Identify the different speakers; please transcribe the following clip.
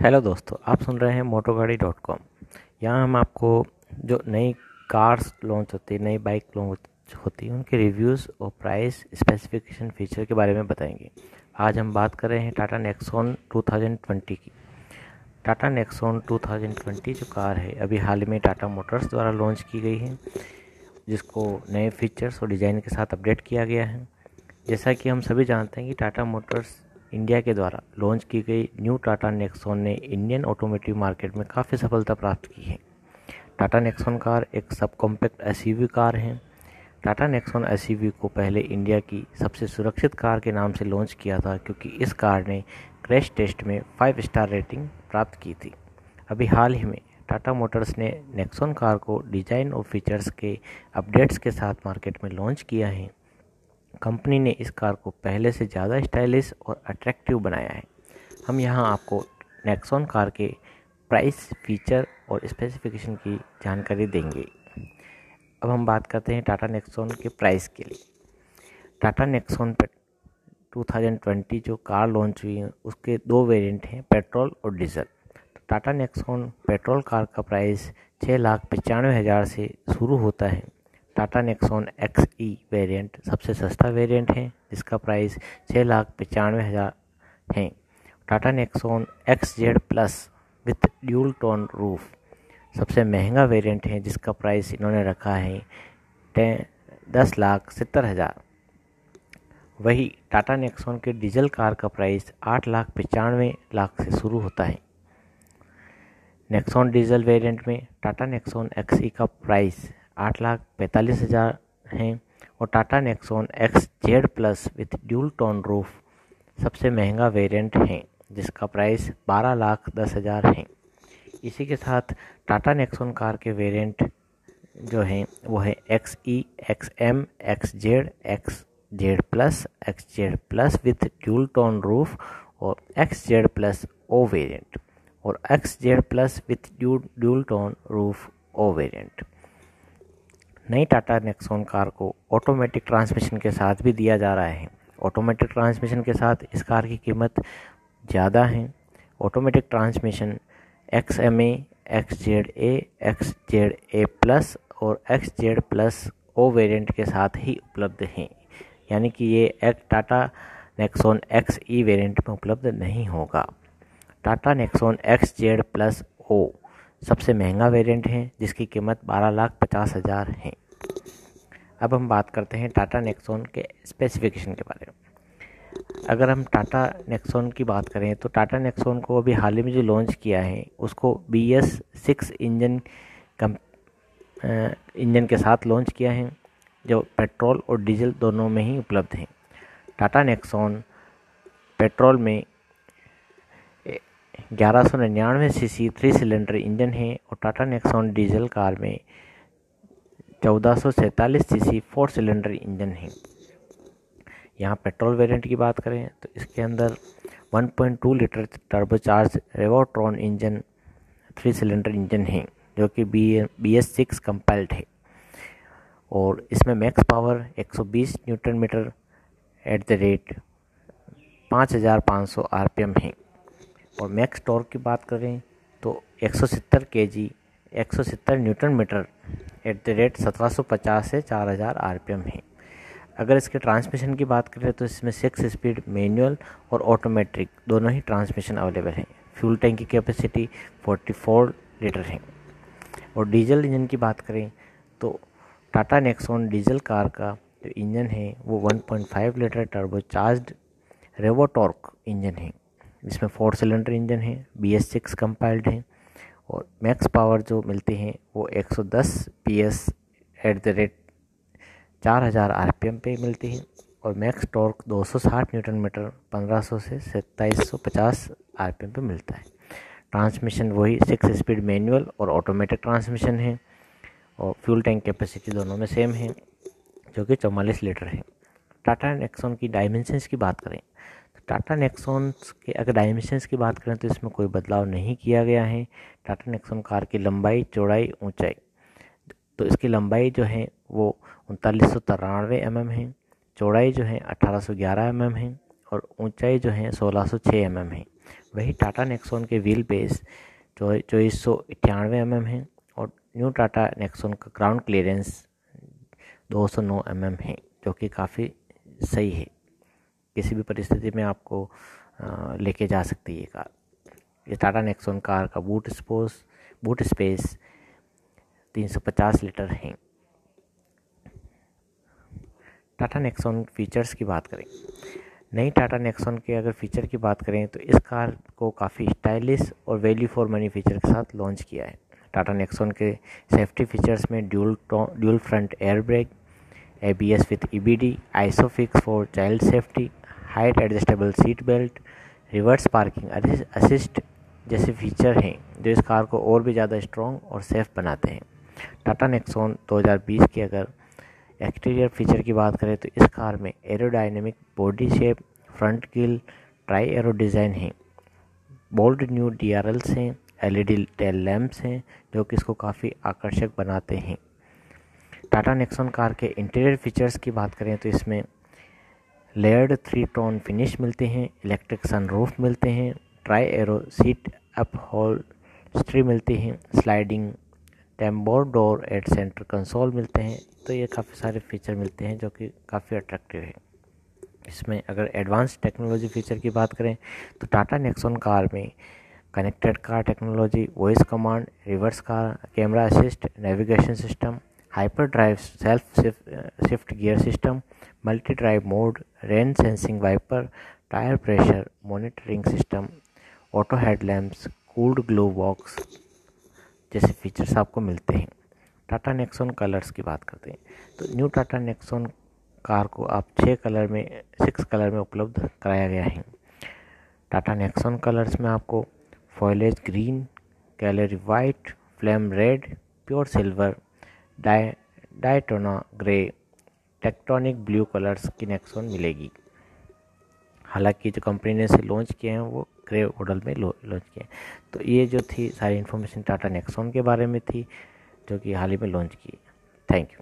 Speaker 1: Hello दोस्तों, आप सुन रहे हैं मोटो गाड़ी डॉट कॉम यहाँ हम आपको जो नई कार्स लॉन्च होती है, नई बाइक लॉन्च होती है, उनके रिव्यूज़ और प्राइस स्पेसिफिकेशन फीचर के बारे में बताएँगे। आज हम बात कर रहे हैं टाटा नेक्सॉन 2020 की। टाटा नेक्सॉन 2020 जो कार है, अभी हाल ही में टाटा मोटर्स द्वारा लॉन्च की गई है, जिसको नए फीचर्स और डिज़ाइन के साथ अपडेट किया गया है। जैसा कि हम सभी जानते हैं कि टाटा मोटर्स इंडिया के द्वारा लॉन्च की गई न्यू टाटा नेक्सॉन ने इंडियन ऑटोमोटिव मार्केट में काफ़ी सफलता प्राप्त की है। टाटा नेक्सॉन कार एक सब कॉम्पैक्ट एस कार है। टाटा नेक्सॉन एस को पहले इंडिया की सबसे सुरक्षित कार के नाम से लॉन्च किया था क्योंकि इस कार ने क्रैश टेस्ट में फाइव स्टार रेटिंग प्राप्त की थी। अभी हाल ही में टाटा मोटर्स ने नेक्सॉन कार को डिज़ाइन और फीचर्स के अपडेट्स के साथ मार्केट में लॉन्च किया है। कंपनी ने इस कार को पहले से ज़्यादा स्टाइलिश और अट्रैक्टिव बनाया है। हम यहाँ आपको नेक्सॉन कार के प्राइस, फीचर और स्पेसिफिकेशन की जानकारी देंगे। अब हम बात करते हैं टाटा नेक्सॉन के प्राइस के लिए। टाटा नेक्सॉन पे 2020 जो कार लॉन्च हुई है, उसके दो वेरिएंट हैं, पेट्रोल और डीजल। तो टाटा नेक्सॉन पेट्रोल कार का प्राइस छः लाख पचानवे हज़ार से शुरू होता है। Tata Nexon X E variant सबसे सस्ता वेरिएंट है, जिसका प्राइस छः लाख पचानवे हज़ार है। Tata Nexon X Z plus with dual tone roof सबसे महँगा वेरिएंट है, जिसका प्राइस इन्होंने रखा है टेन दस लाख सत्तर हज़ार। वही टाटा नेक्सॉन के डीजल कार का प्राइस आठ लाख पचानवे लाख से शुरू होता है। नेक्सॉन डीजल वेरिएंट में टाटा नेक्सॉन एक्स का प्राइस आठ लाख पैंतालीस हज़ार हैं और Tata Nexon X Z plus with dual tone roof सबसे महँगा वेरिएंट है, जिसका प्राइस बारह लाख दस हज़ार है। इसी के साथ टाटा नेक्सॉन कार के वेरिएंट जो हैं, वो है X E X M X Z X Z plus X Z plus with dual tone roof और X Z plus O variant और X Z plus with dual tone roof O variant नई Tata Nexon car को automatic transmission के साथ भी दिया जा रहा है। ऑटोमेटिक ट्रांसमिशन के साथ इस कार की कीमत ज़्यादा है। Automatic transmission X M A X Z A X Z A plus और X Z plus O variant के साथ ही उपलब्ध हैं। यानी कि ये एक Tata Nexon X E variant में उपलब्ध नहीं होगा। Tata Nexon X Z plus O सबसे महँगा वेरिएंट है, जिसकी कीमत बारह लाख पचास हज़ार है। अब हम बात करते हैं टाटा नेक्सॉन के स्पेसिफिकेशन के बारे में। अगर हम टाटा नेक्सॉन की बात करें तो टाटा नेक्सॉन को अभी हाल ही में जो लॉन्च किया है, उसको बी एस सिक्स इंजन कम इंजन के साथ लॉन्च किया है, जो पेट्रोल और डीजल दोनों में ही उपलब्ध हैं। टाटा नेक्सॉन पेट्रोल में ग्यारह सौ निन्यानवे C C three cylinder engine है और टाटा नेक्सॉन डीजल कार में चौदह सौ सैंतालीस C C four cylinder engine है। यहाँ पेट्रोल वेरिएंट की बात करें तो इसके अंदर 1.2 litre turbocharge Revotron engine three cylinder engine है, जो कि B B S six compiled है। और इसमें max power 120 newton metre at the rate 5500 RPM है। और मैक्स टॉर्क की बात करें तो 170 KG 170 newton metre at the rate 1750 से चार हज़ार आर पी एम है। अगर इसके ट्रांसमिशन की बात करें तो इसमें सिक्स स्पीड मैनुअल और ऑटोमेट्रिक दोनों ही ट्रांसमिशन अवेलेबल हैं। फ्यूल टैंक की कैपेसिटी 44 लीटर है। और डीजल इंजन की बात करें तो टाटा नेक्सॉन डीजल कार का जो इंजन है, वो 1.5 litre turbo charge Revotorq engine है। जिसमें फोर सिलेंडर इंजन है बी एस सिक्स कंपाइल्ड है और मैक्स पावर जो मिलती हैं वो 110 P S at the rate चार हज़ार आर पी एम पे मिलती है और मैक्स टॉर्क 260 न्यूटन मीटर 1500 से सत्ताईस सौ पचास आर पी एम पे मिलता है। ट्रांसमिशन वही सिक्स स्पीड मैनुअल और ऑटोमेटिक ट्रांसमिशन है और फ्यूल टैंक कैपेसिटी दोनों में सेम है, जो कि चौवालीस लीटर है। टाटा नेक्सॉन की डायमेंशंस की बात करें टाटा नेक्सॉन्स के, अगर डायमेंशंस की बात करें तो इसमें कोई बदलाव नहीं किया गया है। टाटा नेक्सॉन कार की लंबाई, चौड़ाई, ऊंचाई। तो इसकी लंबाई जो है, वो उनतालीस सौ तिरानवे एम एम है। चौड़ाई जो है, अठारह सौ ग्यारह एम एम है और ऊंचाई जो है, सोलह सौ छः एम एम है। वही टाटा नेक्सॉन के व्हील बेस चौबीस सौ इक्यानवे एम एम है और न्यू टाटा नेक्सॉन का ग्राउंड क्लियरेंस 209 एम एम है, जो कि काफ़ी सही है। किसी भी परिस्थिति में आपको लेके जा सकती है ये कार। ये टाटा नेक्सॉन कार का boot space boot space 350 litre है। टाटा नेक्सॉन फीचर्स की बात करें। नई टाटा नेक्सॉन के अगर फीचर की बात करें तो इस कार को काफ़ी स्टाइलिश और वैल्यू फॉर मनी फीचर के साथ लॉन्च किया है। टाटा नेक्सॉन के सेफ्टी फीचर्स में dual dual front air brake A B S with E B D isofix for child safety height adjustable seat belt reverse parking assist जैसे feature हैं, जो इस कार को और भी ज़्यादा स्ट्रॉन्ग और सेफ़ बनाते हैं। टाटा नेक्सॉन 2020 की अगर एक्सटीरियर फीचर की बात करें तो इस कार में aerodynamic body shape front grille tri arrow design है। Bold new D R Ls हैं L E D tail lamps हैं, जो कि इसको काफ़ी आकर्षक बनाते हैं। टाटा नेक्सॉन कार के इंटीरियर फीचर्स की बात करें तो इसमें लेयर्ड थ्री टोन फिनिश मिलते हैं इलेक्ट्रिक सनरूफ मिलते हैं tri arrow seat upholstery मिलती हैं sliding tambour door at centre console मिलते हैं। तो ये काफ़ी सारे फीचर मिलते हैं जो कि काफ़ी अट्रैक्टिव है। इसमें अगर एडवांस टेक्नोलॉजी फीचर की बात करें तो टाटा नेक्सॉन कार में connected car technology voice command reverse car camera assist navigation system hyper drive self shift gear system multi drive mode rain sensing wiper tyre pressure monitoring system auto headlamps cooled glove box जैसे features आपको मिलते हैं। Tata Nexon colours की बात करते हैं। तो new Tata Nexon car को आप छः कलर में सिक्स कलर में उपलब्ध कराया गया है। टाटा नेक्सॉन कलर्स में आपको foliage green calgary white flame red pure silver die Daytona grey tectonic blue colours की नेक्सोन मिलेगी। हालाँकि जो कंपनी ने इसे लॉन्च किए हैं, वो ग्रे मॉडल में लॉन्च किए हैं। तो ये जो थी, सारी इन्फॉर्मेशन टाटा नेक्सॉन के बारे में थी, जो कि हाल ही में लॉन्च की। Thank you